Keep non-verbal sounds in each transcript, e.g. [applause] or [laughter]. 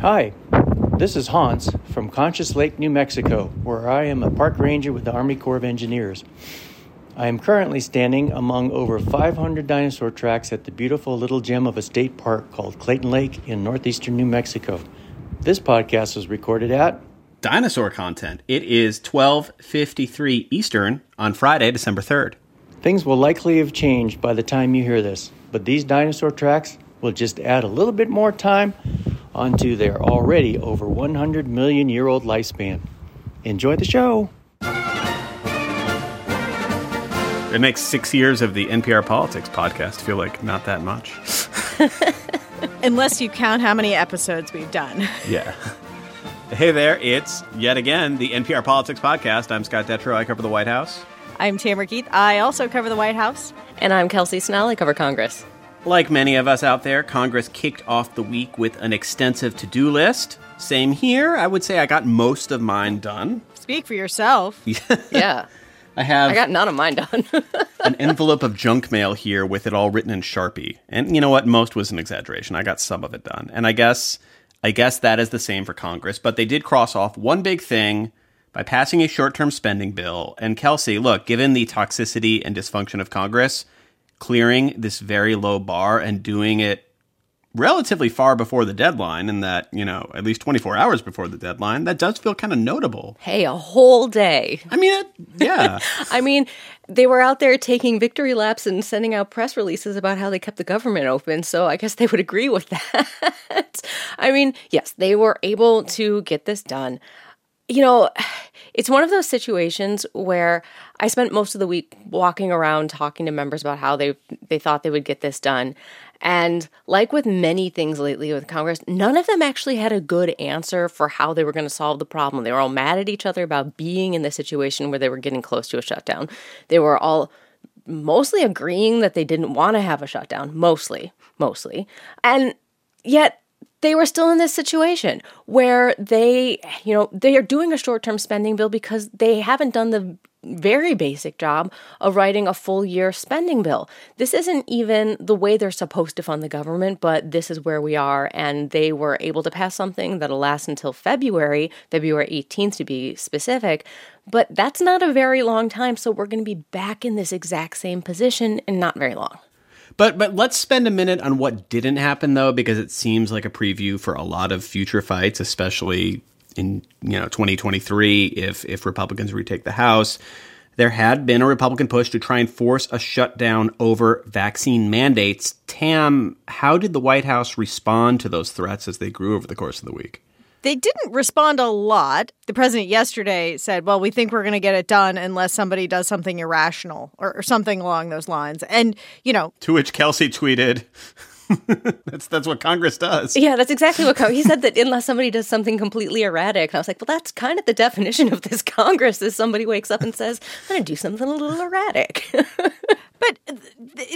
Hi, this is Hans from Conchas Lake, New Mexico, where I am a park ranger with the Army Corps of Engineers. I am currently standing among over 500 dinosaur tracks at the beautiful little gem of a state park called Clayton Lake in northeastern New Mexico. This podcast was recorded at Dinosaur content. It is 12:53 Eastern on Friday, December 3rd. Things will likely have changed by the time you hear this, but these dinosaur tracks will just add a little bit more time onto their already over 100 million year old lifespan. Enjoy the show! It makes six years of the NPR Politics podcast feel like not that much. [laughs] Unless you count how many episodes we've done. [laughs] Yeah. Hey there, it's yet again the NPR Politics podcast. I'm Scott Detrow. I cover the White House. I'm Tamara Keith. I also cover the White House. And I'm Kelsey Snell. I cover Congress. Like many of us out there, Congress kicked off the week with an extensive to do list. Same here. I would say I got most of mine done. Speak for yourself. [laughs] Yeah. I have I got none of mine done. [laughs] an envelope of junk mail here with it all written in Sharpie. And you know what? Most was an exaggeration. I got some of it done. And I guess I guess that is the same for Congress, but they did cross off one big thing by passing a short-term spending bill. And Kelsey, look, given the toxicity and dysfunction of Congress, clearing this very low bar and doing it relatively far before the deadline and that, you know, at least 24 hours before the deadline, that does feel kind of notable. hey, a whole day. I mean, it, yeah. [laughs] I mean, they were out there taking victory laps and sending out press releases about how they kept the government open. So I guess they would agree with [laughs] that. I mean, yes, they were able to get this done. You know, it's one of those situations where I spent most of the week walking around talking to members about how they they thought they would get this done. And like with many things lately with Congress, none of them actually had a good answer for how they were going to solve the problem. They were all mad at each other about being in the situation where they were getting close to a shutdown. They were all mostly agreeing that they didn't want to have a shutdown, mostly, mostly. And yet they were still in this situation where they, you know, they are doing a short term spending bill because they haven't done the very basic job of writing a full year spending bill. This isn't even the way they're supposed to fund the government, but this is where we are. And they were able to pass something that'll last until February, February 18th to be specific. But that's not a very long time. So we're going to be back in this exact same position in not very long. But but let's spend a minute on what didn't happen though, because it seems like a preview for a lot of future fights, especially in you know 2023 if if Republicans retake the House. There had been a Republican push to try and force a shutdown over vaccine mandates. Tam, how did the White House respond to those threats as they grew over the course of the week? They didn't respond a lot. The president yesterday said, Well, we think we're going to get it done unless somebody does something irrational or, or something along those lines. And, you know, To which Kelsey tweeted, [laughs] "That's that's what Congress does." Yeah, that's exactly what Con- he said. That unless somebody does something completely erratic, and I was like, well, that's kind of the definition of this Congress: is somebody wakes up and says, "I'm going to do something a little erratic." [laughs] But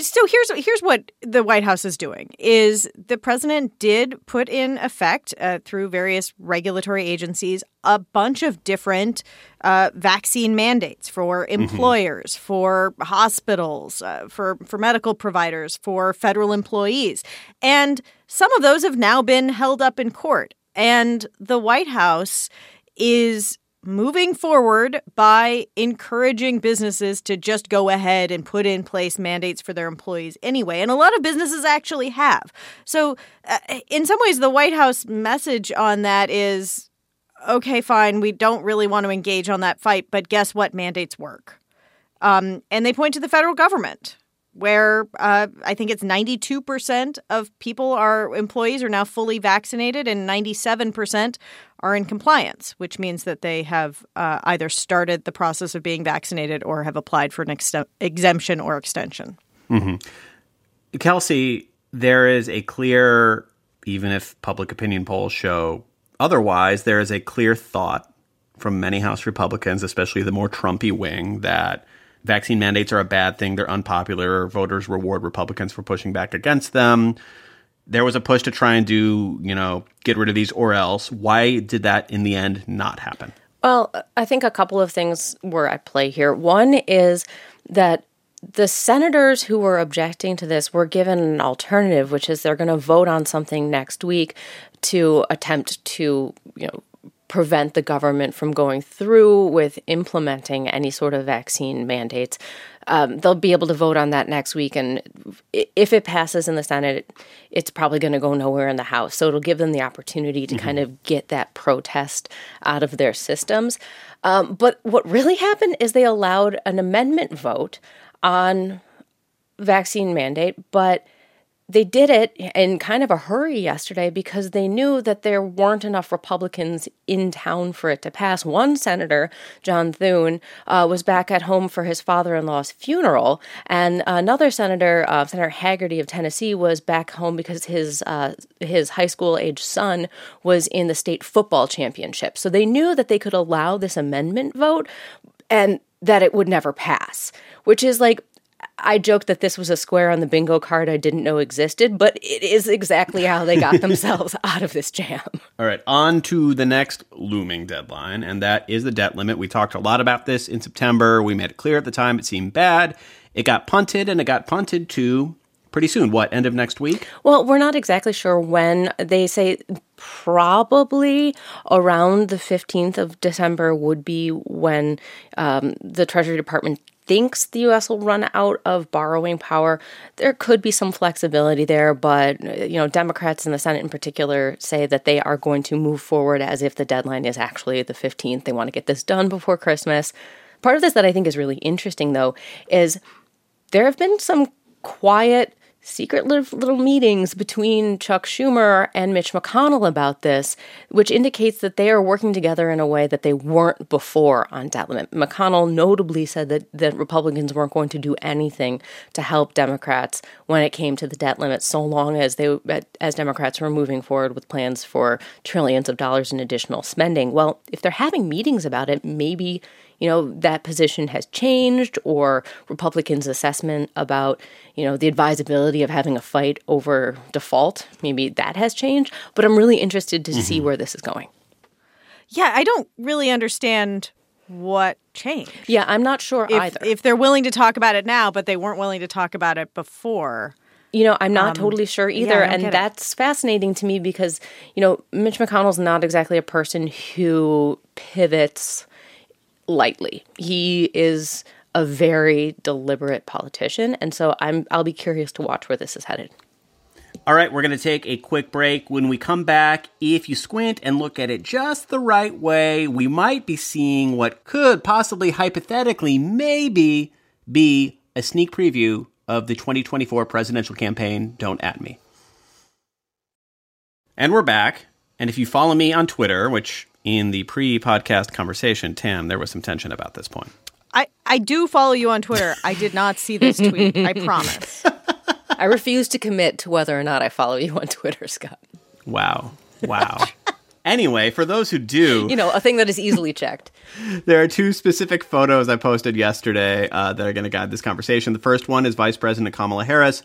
so here's here's what the White House is doing: is the president did put in effect uh, through various regulatory agencies a bunch of different uh, vaccine mandates for employers, for hospitals, uh, for for medical providers, for federal employees, and some of those have now been held up in court. And the White House is moving forward by encouraging businesses to just go ahead and put in place mandates for their employees anyway. And a lot of businesses actually have. So, uh, in some ways, the White House message on that is okay, fine, we don't really want to engage on that fight, but guess what? Mandates work. Um, and they point to the federal government, where uh, I think it's 92% of people are employees are now fully vaccinated, and 97% are in compliance, which means that they have uh, either started the process of being vaccinated or have applied for an ex- exemption or extension. Kelsey, there is a clear, even if public opinion polls show otherwise, there is a clear thought from many House Republicans, especially the more Trumpy wing, that vaccine mandates are a bad thing. They're unpopular. Voters reward Republicans for pushing back against them. There was a push to try and do, you know, get rid of these or else. Why did that in the end not happen? Well, I think a couple of things were at play here. One is that the senators who were objecting to this were given an alternative, which is they're going to vote on something next week to attempt to, you know, prevent the government from going through with implementing any sort of vaccine mandates. Um, they'll be able to vote on that next week, and if it passes in the Senate, it's probably going to go nowhere in the House. So it'll give them the opportunity to mm-hmm. kind of get that protest out of their systems. Um, but what really happened is they allowed an amendment vote on vaccine mandate, but they did it in kind of a hurry yesterday because they knew that there weren't enough Republicans in town for it to pass. One senator, John Thune, uh, was back at home for his father in law's funeral, and another senator, uh, Senator Hagerty of Tennessee, was back home because his uh, his high school age son was in the state football championship. So they knew that they could allow this amendment vote and that it would never pass, which is like I joked that this was a square on the bingo card I didn't know existed, but it is exactly how they got [laughs] themselves out of this jam. All right, on to the next looming deadline, and that is the debt limit. We talked a lot about this in September. We made it clear at the time it seemed bad. It got punted, and it got punted to pretty soon. What, end of next week? Well, we're not exactly sure when. They say probably around the 15th of December would be when um, the Treasury Department thinks the US will run out of borrowing power. There could be some flexibility there, but you know, Democrats in the Senate in particular say that they are going to move forward as if the deadline is actually the 15th. They want to get this done before Christmas. Part of this that I think is really interesting though is there have been some quiet secret little meetings between Chuck Schumer and Mitch McConnell about this, which indicates that they are working together in a way that they weren't before on debt limit. McConnell notably said that, that Republicans weren't going to do anything to help Democrats when it came to the debt limit, so long as they as Democrats were moving forward with plans for trillions of dollars in additional spending. Well, if they're having meetings about it, maybe you know, that position has changed or Republicans' assessment about, you know, the advisability of having a fight over default, maybe that has changed. But I'm really interested to mm-hmm. see where this is going. Yeah, I don't really understand what changed. Yeah, I'm not sure if, either. If they're willing to talk about it now, but they weren't willing to talk about it before. You know, I'm not um, totally sure either. Yeah, and that's it. fascinating to me because, you know, Mitch McConnell's not exactly a person who pivots lightly. He is a very deliberate politician, and so I'm I'll be curious to watch where this is headed. All right, we're going to take a quick break. When we come back, if you squint and look at it just the right way, we might be seeing what could possibly hypothetically maybe be a sneak preview of the 2024 presidential campaign. Don't at me. And we're back. And if you follow me on Twitter, which in the pre-podcast conversation, Tam, there was some tension about this point. I, I do follow you on Twitter. I did not see this tweet. I [laughs] promise. I refuse to commit to whether or not I follow you on Twitter, Scott. Wow. Wow. anyway, for those who do, you know, a thing that is easily checked. [laughs] there are two specific photos I posted yesterday uh, that are going to guide this conversation. The first one is Vice President Kamala Harris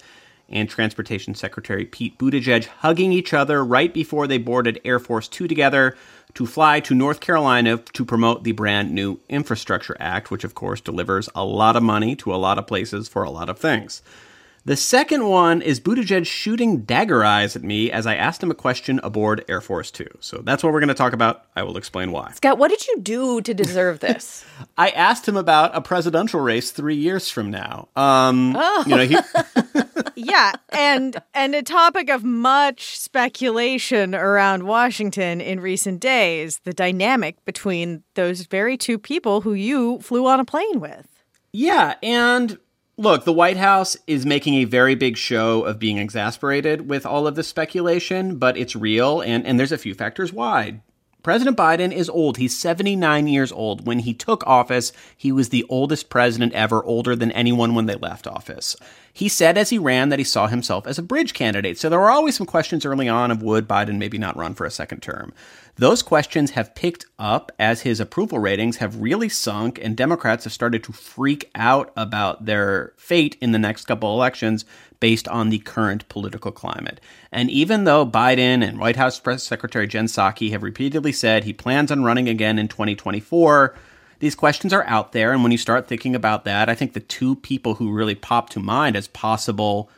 and Transportation Secretary Pete Buttigieg hugging each other right before they boarded Air Force Two together to fly to North Carolina to promote the brand new Infrastructure Act, which of course delivers a lot of money to a lot of places for a lot of things. The second one is Buttigieg shooting dagger eyes at me as I asked him a question aboard Air Force Two. So that's what we're going to talk about. I will explain why. Scott, what did you do to deserve this? [laughs] I asked him about a presidential race three years from now. Um, oh. you know, he. [laughs] [laughs] yeah, and and a topic of much speculation around Washington in recent days: the dynamic between those very two people who you flew on a plane with. Yeah, and Look, the White House is making a very big show of being exasperated with all of this speculation, but it's real, and, and there's a few factors why. President Biden is old. He's 79 years old. When he took office, he was the oldest president ever, older than anyone when they left office. He said as he ran that he saw himself as a bridge candidate. So there were always some questions early on of would Biden maybe not run for a second term. Those questions have picked up as his approval ratings have really sunk, and Democrats have started to freak out about their fate in the next couple elections based on the current political climate. And even though Biden and White House Press Secretary Jen Psaki have repeatedly said he plans on running again in 2024, these questions are out there. And when you start thinking about that, I think the two people who really pop to mind as possible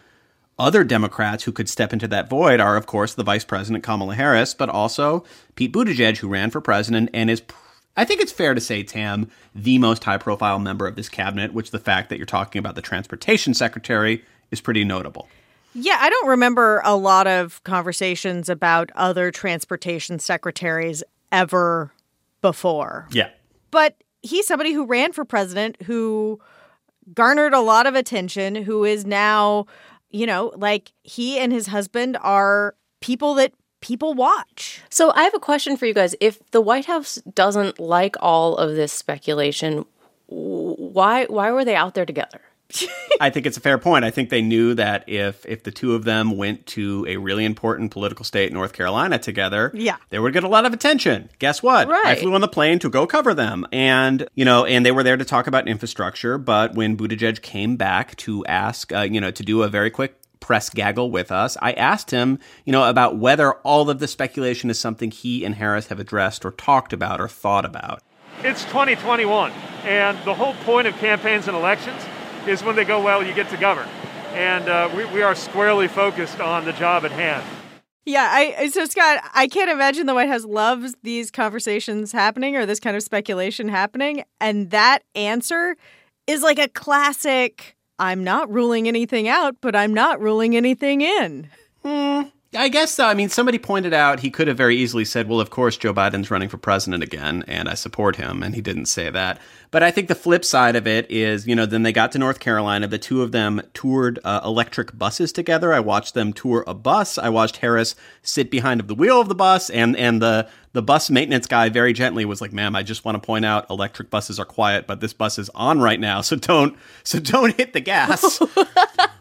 other Democrats who could step into that void are, of course, the Vice President Kamala Harris, but also Pete Buttigieg, who ran for president and is, I think it's fair to say, Tam, the most high profile member of this cabinet, which the fact that you're talking about the transportation secretary is pretty notable. Yeah, I don't remember a lot of conversations about other transportation secretaries ever before. Yeah. But he's somebody who ran for president who garnered a lot of attention, who is now, you know, like he and his husband are people that people watch. So I have a question for you guys. If the White House doesn't like all of this speculation, why why were they out there together? I think it's a fair point. I think they knew that if if the two of them went to a really important political state, North Carolina, together, yeah. they would get a lot of attention. Guess what? Right. I flew on the plane to go cover them, and you know, and they were there to talk about infrastructure. But when Buttigieg came back to ask, uh, you know, to do a very quick press gaggle with us, I asked him, you know, about whether all of the speculation is something he and Harris have addressed or talked about or thought about. It's 2021, and the whole point of campaigns and elections is when they go well, you get to govern. And uh, we, we are squarely focused on the job at hand. Yeah, I so Scott, I can't imagine the White House loves these conversations happening or this kind of speculation happening, and that answer is like a classic. I'm not ruling anything out, but I'm not ruling anything in. Mm, I guess so. I mean, somebody pointed out he could have very easily said, well, of course, Joe Biden's running for president again, and I support him. And he didn't say that. But I think the flip side of it is, you know, then they got to North Carolina. The two of them toured uh, electric buses together. I watched them tour a bus. I watched Harris sit behind the wheel of the bus, and and the the bus maintenance guy very gently was like, "Ma'am, I just want to point out electric buses are quiet, but this bus is on right now, so don't so don't hit the gas." [laughs]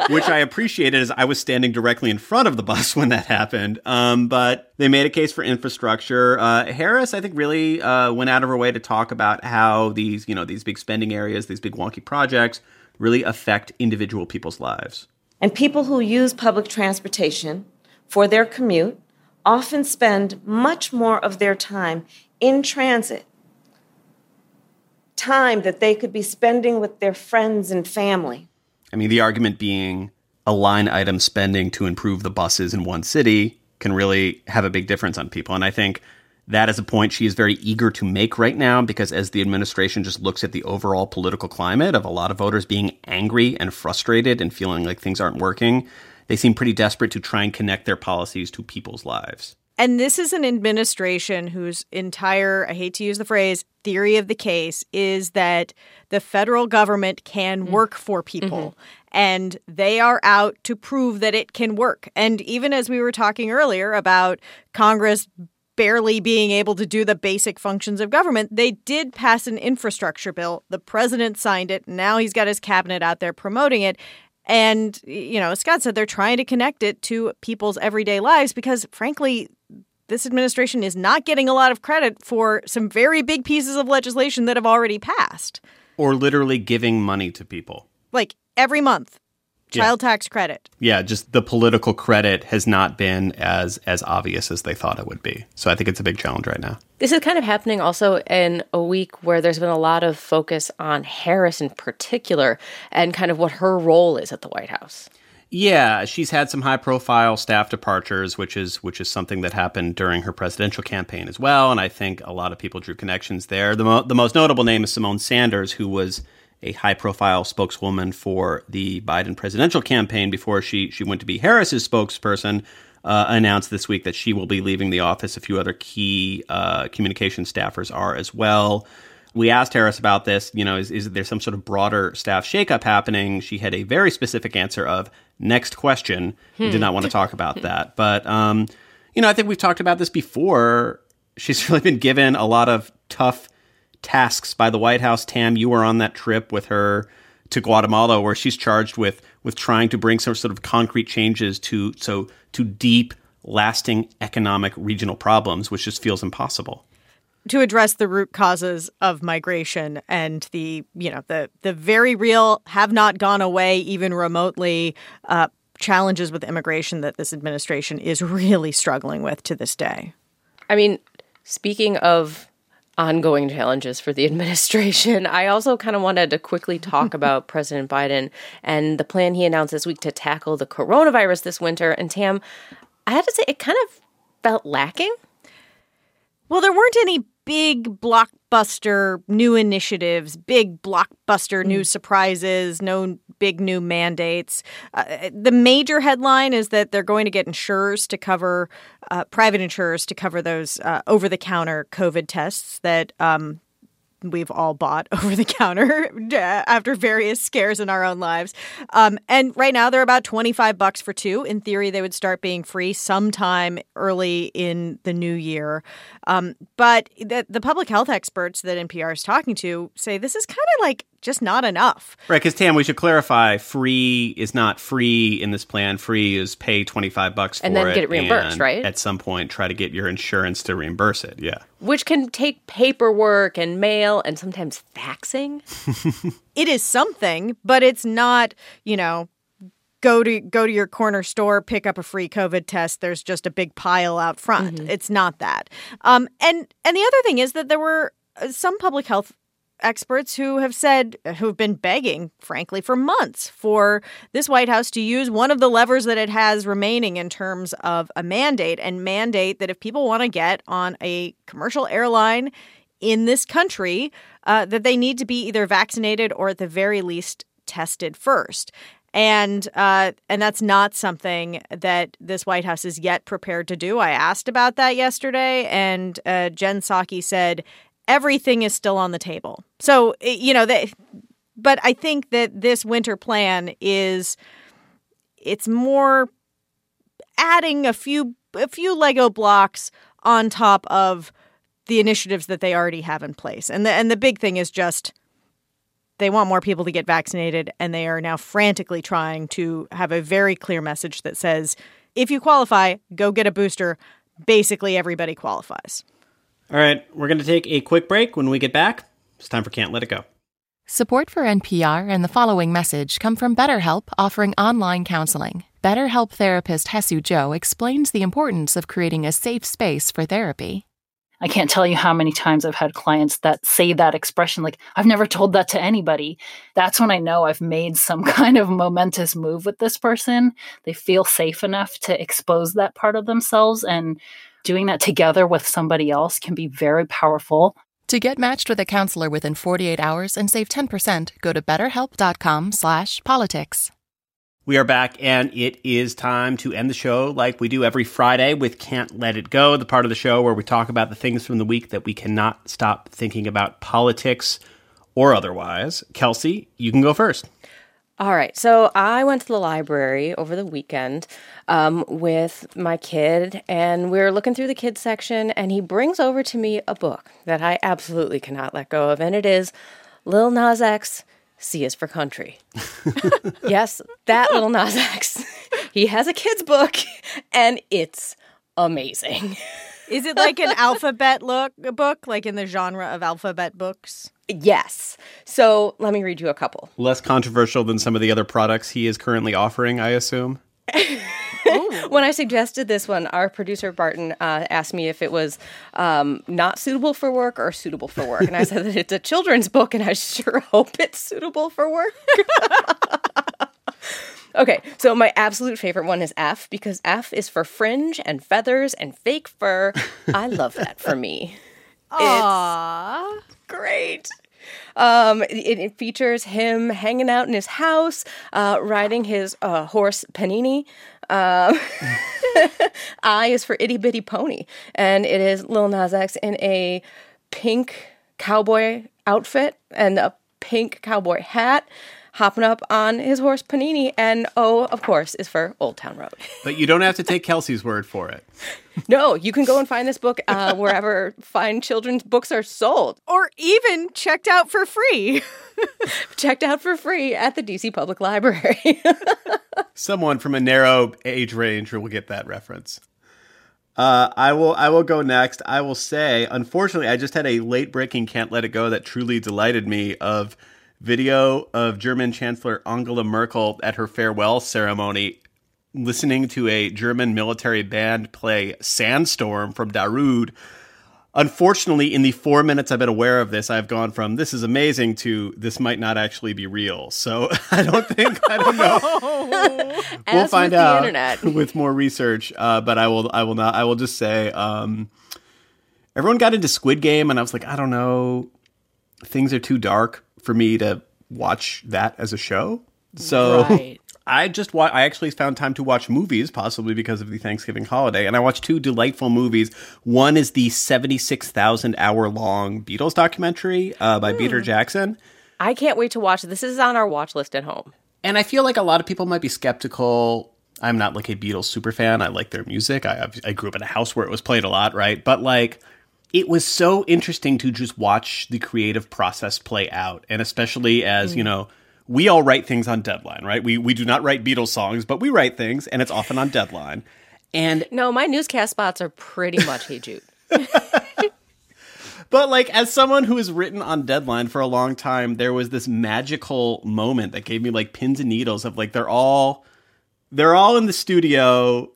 Which I appreciated as I was standing directly in front of the bus [laughs] when that happened. Um, but they made a case for infrastructure. Uh, Harris, I think, really uh, went out of her way to talk about how these you know these big spending areas, these big wonky projects, really affect individual people's lives. And people who use public transportation for their commute often spend much more of their time in transit, time that they could be spending with their friends and family. I mean, the argument being a line item spending to improve the buses in one city can really have a big difference on people. And I think that is a point she is very eager to make right now because as the administration just looks at the overall political climate of a lot of voters being angry and frustrated and feeling like things aren't working, they seem pretty desperate to try and connect their policies to people's lives. And this is an administration whose entire, I hate to use the phrase, theory of the case is that the federal government can mm. work for people. Mm-hmm. And they are out to prove that it can work. And even as we were talking earlier about Congress barely being able to do the basic functions of government, they did pass an infrastructure bill. The president signed it. Now he's got his cabinet out there promoting it. And, you know, Scott said they're trying to connect it to people's everyday lives because, frankly, this administration is not getting a lot of credit for some very big pieces of legislation that have already passed. Or literally giving money to people. Like every month. Child yeah. tax credit. Yeah, just the political credit has not been as as obvious as they thought it would be. So I think it's a big challenge right now. This is kind of happening also in a week where there's been a lot of focus on Harris in particular and kind of what her role is at the White House. Yeah, she's had some high profile staff departures, which is which is something that happened during her presidential campaign as well, and I think a lot of people drew connections there. The mo- the most notable name is Symone Sanders, who was a high profile spokeswoman for the Biden presidential campaign before she she went to be Harris's spokesperson. Uh, announced this week that she will be leaving the office. A few other key uh, communication staffers are as well we asked Harris about this. You know, is, is there some sort of broader staff shakeup happening? She had a very specific answer of next question. Hmm. We did not want to talk about that. But, um, you know, I think we've talked about this before. She's [laughs] really been given a lot of tough tasks by the White House. Tam, you were on that trip with her to Guatemala where she's charged with with trying to bring some sort of concrete changes to so to deep lasting economic regional problems which just feels impossible to address the root causes of migration and the you know the the very real have not gone away even remotely uh, challenges with immigration that this administration is [laughs] really struggling with to this day. I mean, speaking of ongoing challenges for the [laughs] administration. I also kind of wanted to quickly talk [laughs] about President Biden and the plan he announced this week to tackle the coronavirus this winter. And Tam, I had to say, it kind of felt lacking. Well, there weren't any big blockbuster new initiatives, big blockbuster new surprises, no big new mandates. Uh, the major headline is that they're going to get insurers to cover, uh, private insurers to cover those uh, over the counter COVID tests that um, we've all bought [laughs] over the counter after various scares in our own lives. Um, and right now they're about 25 bucks for two. In theory, they would start being free sometime early in the new year. Um, but the, the public health experts that NPR is talking to say this is kind of like just not enough. Right, because Tam, we should clarify: free is not free in this plan. Free is pay twenty five bucks and then it get it reimbursed, right? At some point, try to get your insurance to reimburse it. Yeah, which can take paperwork and mail and sometimes faxing. [laughs] it is something, but it's not. You know, go to go to your corner store, pick up a free COVID test. There's just a big pile out front. Mm-hmm. It's not that. Um, and and the other thing is that there were uh, some public health experts who have said, who've been begging, frankly, for months for this White House to use one of the levers that it has remaining in terms of a mandate and mandate that if people want to get on a commercial airline in this country, uh, that they need to be either vaccinated or at the very least tested first. And uh, and that's not something that this White House is yet prepared to do. I asked about that yesterday, and uh, Jen Psaki said everything is still on the table. So, you know, that but I think that this winter plan is it's more adding a few a few Lego blocks on top of the initiatives that they already have in place. And the and the big thing is just they want more people to get vaccinated and they are now frantically trying to have a very clear message that says if you qualify, go get a booster. Basically everybody qualifies. All right, we're going to take a quick break. When we get back, it's time for Can't Let It Go. Support for NPR and the following message come from BetterHelp offering online counseling. BetterHelp therapist Haesue Jo explains the importance of creating a safe space for therapy. I can't tell you how many times I've had clients that say that expression, like, I've never told that to anybody. That's when I know I've made some [laughs] kind of momentous move with this person. They feel safe enough to expose that part of themselves and doing that together with somebody else can be very powerful. To get matched with a counselor within 48 hours and save 10%, go to betterhelp.com slash politics. We are back, and it is time to end the show like we do every Friday with Can't Let It Go, the part of the show where we talk about the things from the week that we cannot stop thinking about politics or otherwise. Kelsey, you can go first. All right. So I went to the library over the weekend um, with my kid, and we were looking through the kids section, and he brings over to me a book that I absolutely cannot let go of, and it is Lil Nas X. C is for country. [laughs] yes, that little Nas X. [laughs] he has a kid's book, [laughs] and it's amazing. Is it like an alphabet look book, like in the genre of alphabet books? Yes. So let me read you a couple. Less controversial than some of the other products he is currently offering, I assume. [laughs] when I suggested this one, our producer Barton uh, asked me if it was um, not suitable for work or suitable for work, and I said that it's a children's book, and I sure [laughs] hope it's suitable for work. [laughs] okay, so my absolute favorite one is F because F is for fringe and feathers and fake fur. I love that for me. Aww. It's great. Um, it, it, features him hanging out in his house, uh, riding his uh, horse Panini. Um, [laughs] I is for itty bitty pony, and it is Lil Nas X in a pink cowboy outfit and a pink cowboy hat hopping up on his horse Panini, and O, of course, is for Old Town Road. [laughs] But you don't have to take Kelsey's word for it. [laughs] No, you can go and find this book uh, [laughs] wherever fine children's books are sold. Or even checked out for free. checked out for free at the DC Public Library. Someone from a narrow age range will get that reference. Uh, I will. I will go next. I will say, unfortunately, I just had a late breaking "Can't Let It Go" that truly delighted me. Of video of German Chancellor Angela Merkel at her farewell ceremony listening to a German military band play Sandstorm from Darude unfortunately, in the four minutes I've been aware of this, I've gone from this is amazing to this might not actually be real. So [laughs] I don't think I don't know. [laughs] we'll find with out internet. [laughs] with more research. Uh, but I will I will not I will just say um, everyone got into Squid Game, and I was like, I don't know, things are too dark for me to watch that as a show. So Right. I just wa- I actually found time to watch movies, possibly because of the Thanksgiving holiday, and I watched two delightful movies. One is the seventy six thousand hour long Beatles documentary uh, by Peter Jackson. I can't wait to watch. This is on our watch list at home. And I feel like a lot of people might be skeptical. I'm not like a Beatles super fan. I like their music. I I grew up in a house where it was played a lot, right? But like it was so interesting to just watch the creative process play out and especially as, you hmm. know, we all write things on deadline, right? We we do not write Beatles songs, but we write things and it's often on [laughs] deadline. And No, my newscast spots are pretty much Hey Jude. [laughs] [laughs] But like as someone who has written on deadline for a long time, there was this magical moment that gave me like pins and needles of like they're all they're all in the studio.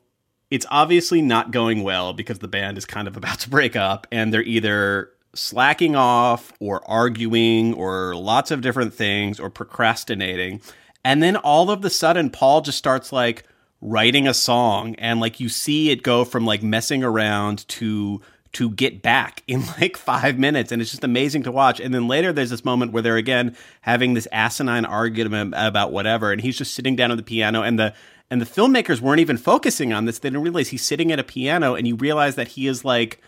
It's obviously not going well because the band is kind of about to break up and they're either slacking off or arguing or lots of different things or procrastinating. And then all of the sudden Paul just starts like writing a song and like you see it go from like messing around to to get back in [laughs] like five minutes. And it's just amazing to watch. And then later there's this moment where they're again having this asinine argument about whatever. And he's just sitting down at the piano and the and the filmmakers weren't even focusing on this. They didn't realize he's sitting at a piano and you realize that he is like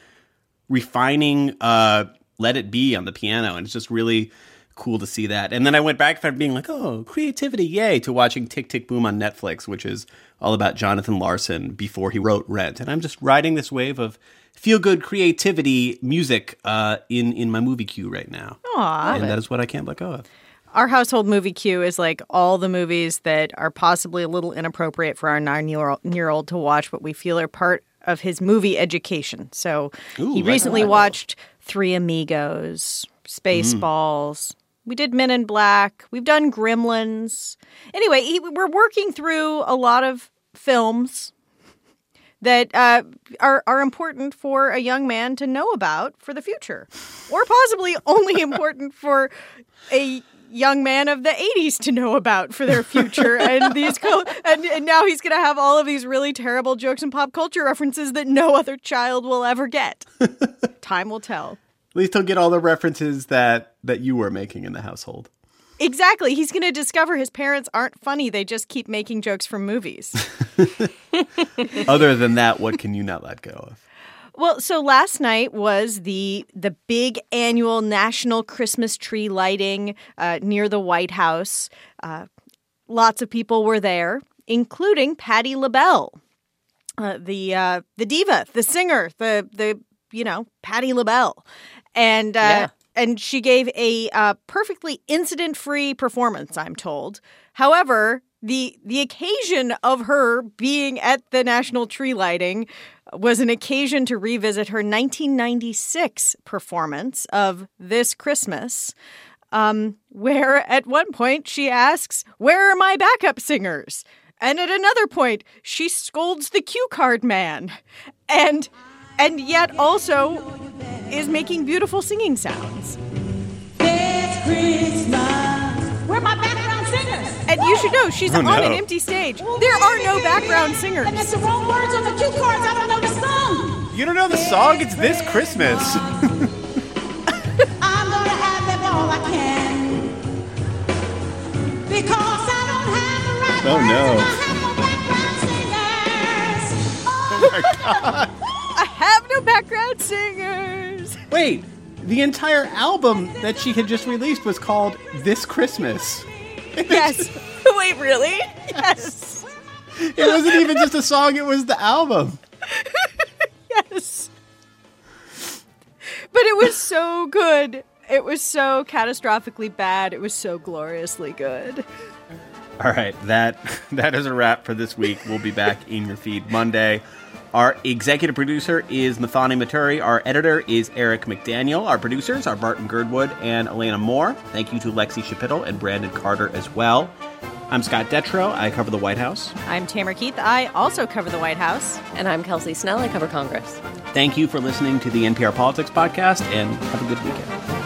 refining uh let it be on the piano. And it's just really cool to see that. And then i went back from being like oh creativity yay to watching tick tick boom on netflix which is all about jonathan larson before he wrote rent. And i'm just riding this wave of feel good creativity music uh in in my movie queue right now. Aw. and that is what i can't let go of Our household movie queue is like all the movies that are possibly a little inappropriate for our nine year old, to watch, but we feel are part of his movie education. So Ooh, he recently watched Three Amigos, Spaceballs. We did Men in Black. We've done Gremlins. Anyway, he, we're working through a lot of films that uh, are are important for a young man to know about for the future, or possibly only [laughs] important for a young man of the 80s to know about for their future. [laughs] And these co- and, and now he's going to have all of these really terrible jokes and pop culture references that no other child will ever get. [laughs] Time will tell. At least he'll get all the references that that you were making in the household. Exactly. He's going to discover his parents aren't funny. They just keep making jokes from movies. [laughs] Other than that what can you not let go of Well, so last night was the the big annual national Christmas tree lighting uh, near the White House. Uh, lots of people were there, including Patti LaBelle, uh, the uh, the diva, the singer, the the you know Patti LaBelle, and uh, Yeah. and she gave a uh, perfectly incident free performance. I'm told. However. The, the occasion of her being at the national tree lighting was an occasion to revisit her 1996 performance of This Christmas, um, where at one point she asks, Where are my backup singers? And at another point, she scolds the cue card man. And and yet also is making beautiful singing sounds. And you should know she's Oh, on no. an empty stage. There are no background singers. And it's the wrong words on the cue cards. I don't know the song. you don't know the song it's this christmas [laughs] I'm gonna have them all I can. Because I don't have the right Oh, words no. and I have no background singers. Oh, [laughs] I have no background singers. Wait, the entire album that she had just released was called This Christmas. Yes. [laughs] Wait, really? Yes. It wasn't even just a song, it was the album. [laughs] Yes. But it was so good. It was so catastrophically bad. It was so gloriously good. All right, that [laughs] that is a wrap for this week. We'll be back in your feed Monday. Our executive producer is Muthoni Muturi. Our editor is Eric McDaniel. Our producers are Barton Girdwood and Elena Moore. Thank you to Lexie Schapitl and Brandon Carter as well. I'm Scott Detrow. I cover the White House. I'm Tamara Keith. I also cover the White House. And I'm Kelsey Snell. I cover Congress. Thank you for listening to the NPR Politics Podcast, and have a good weekend.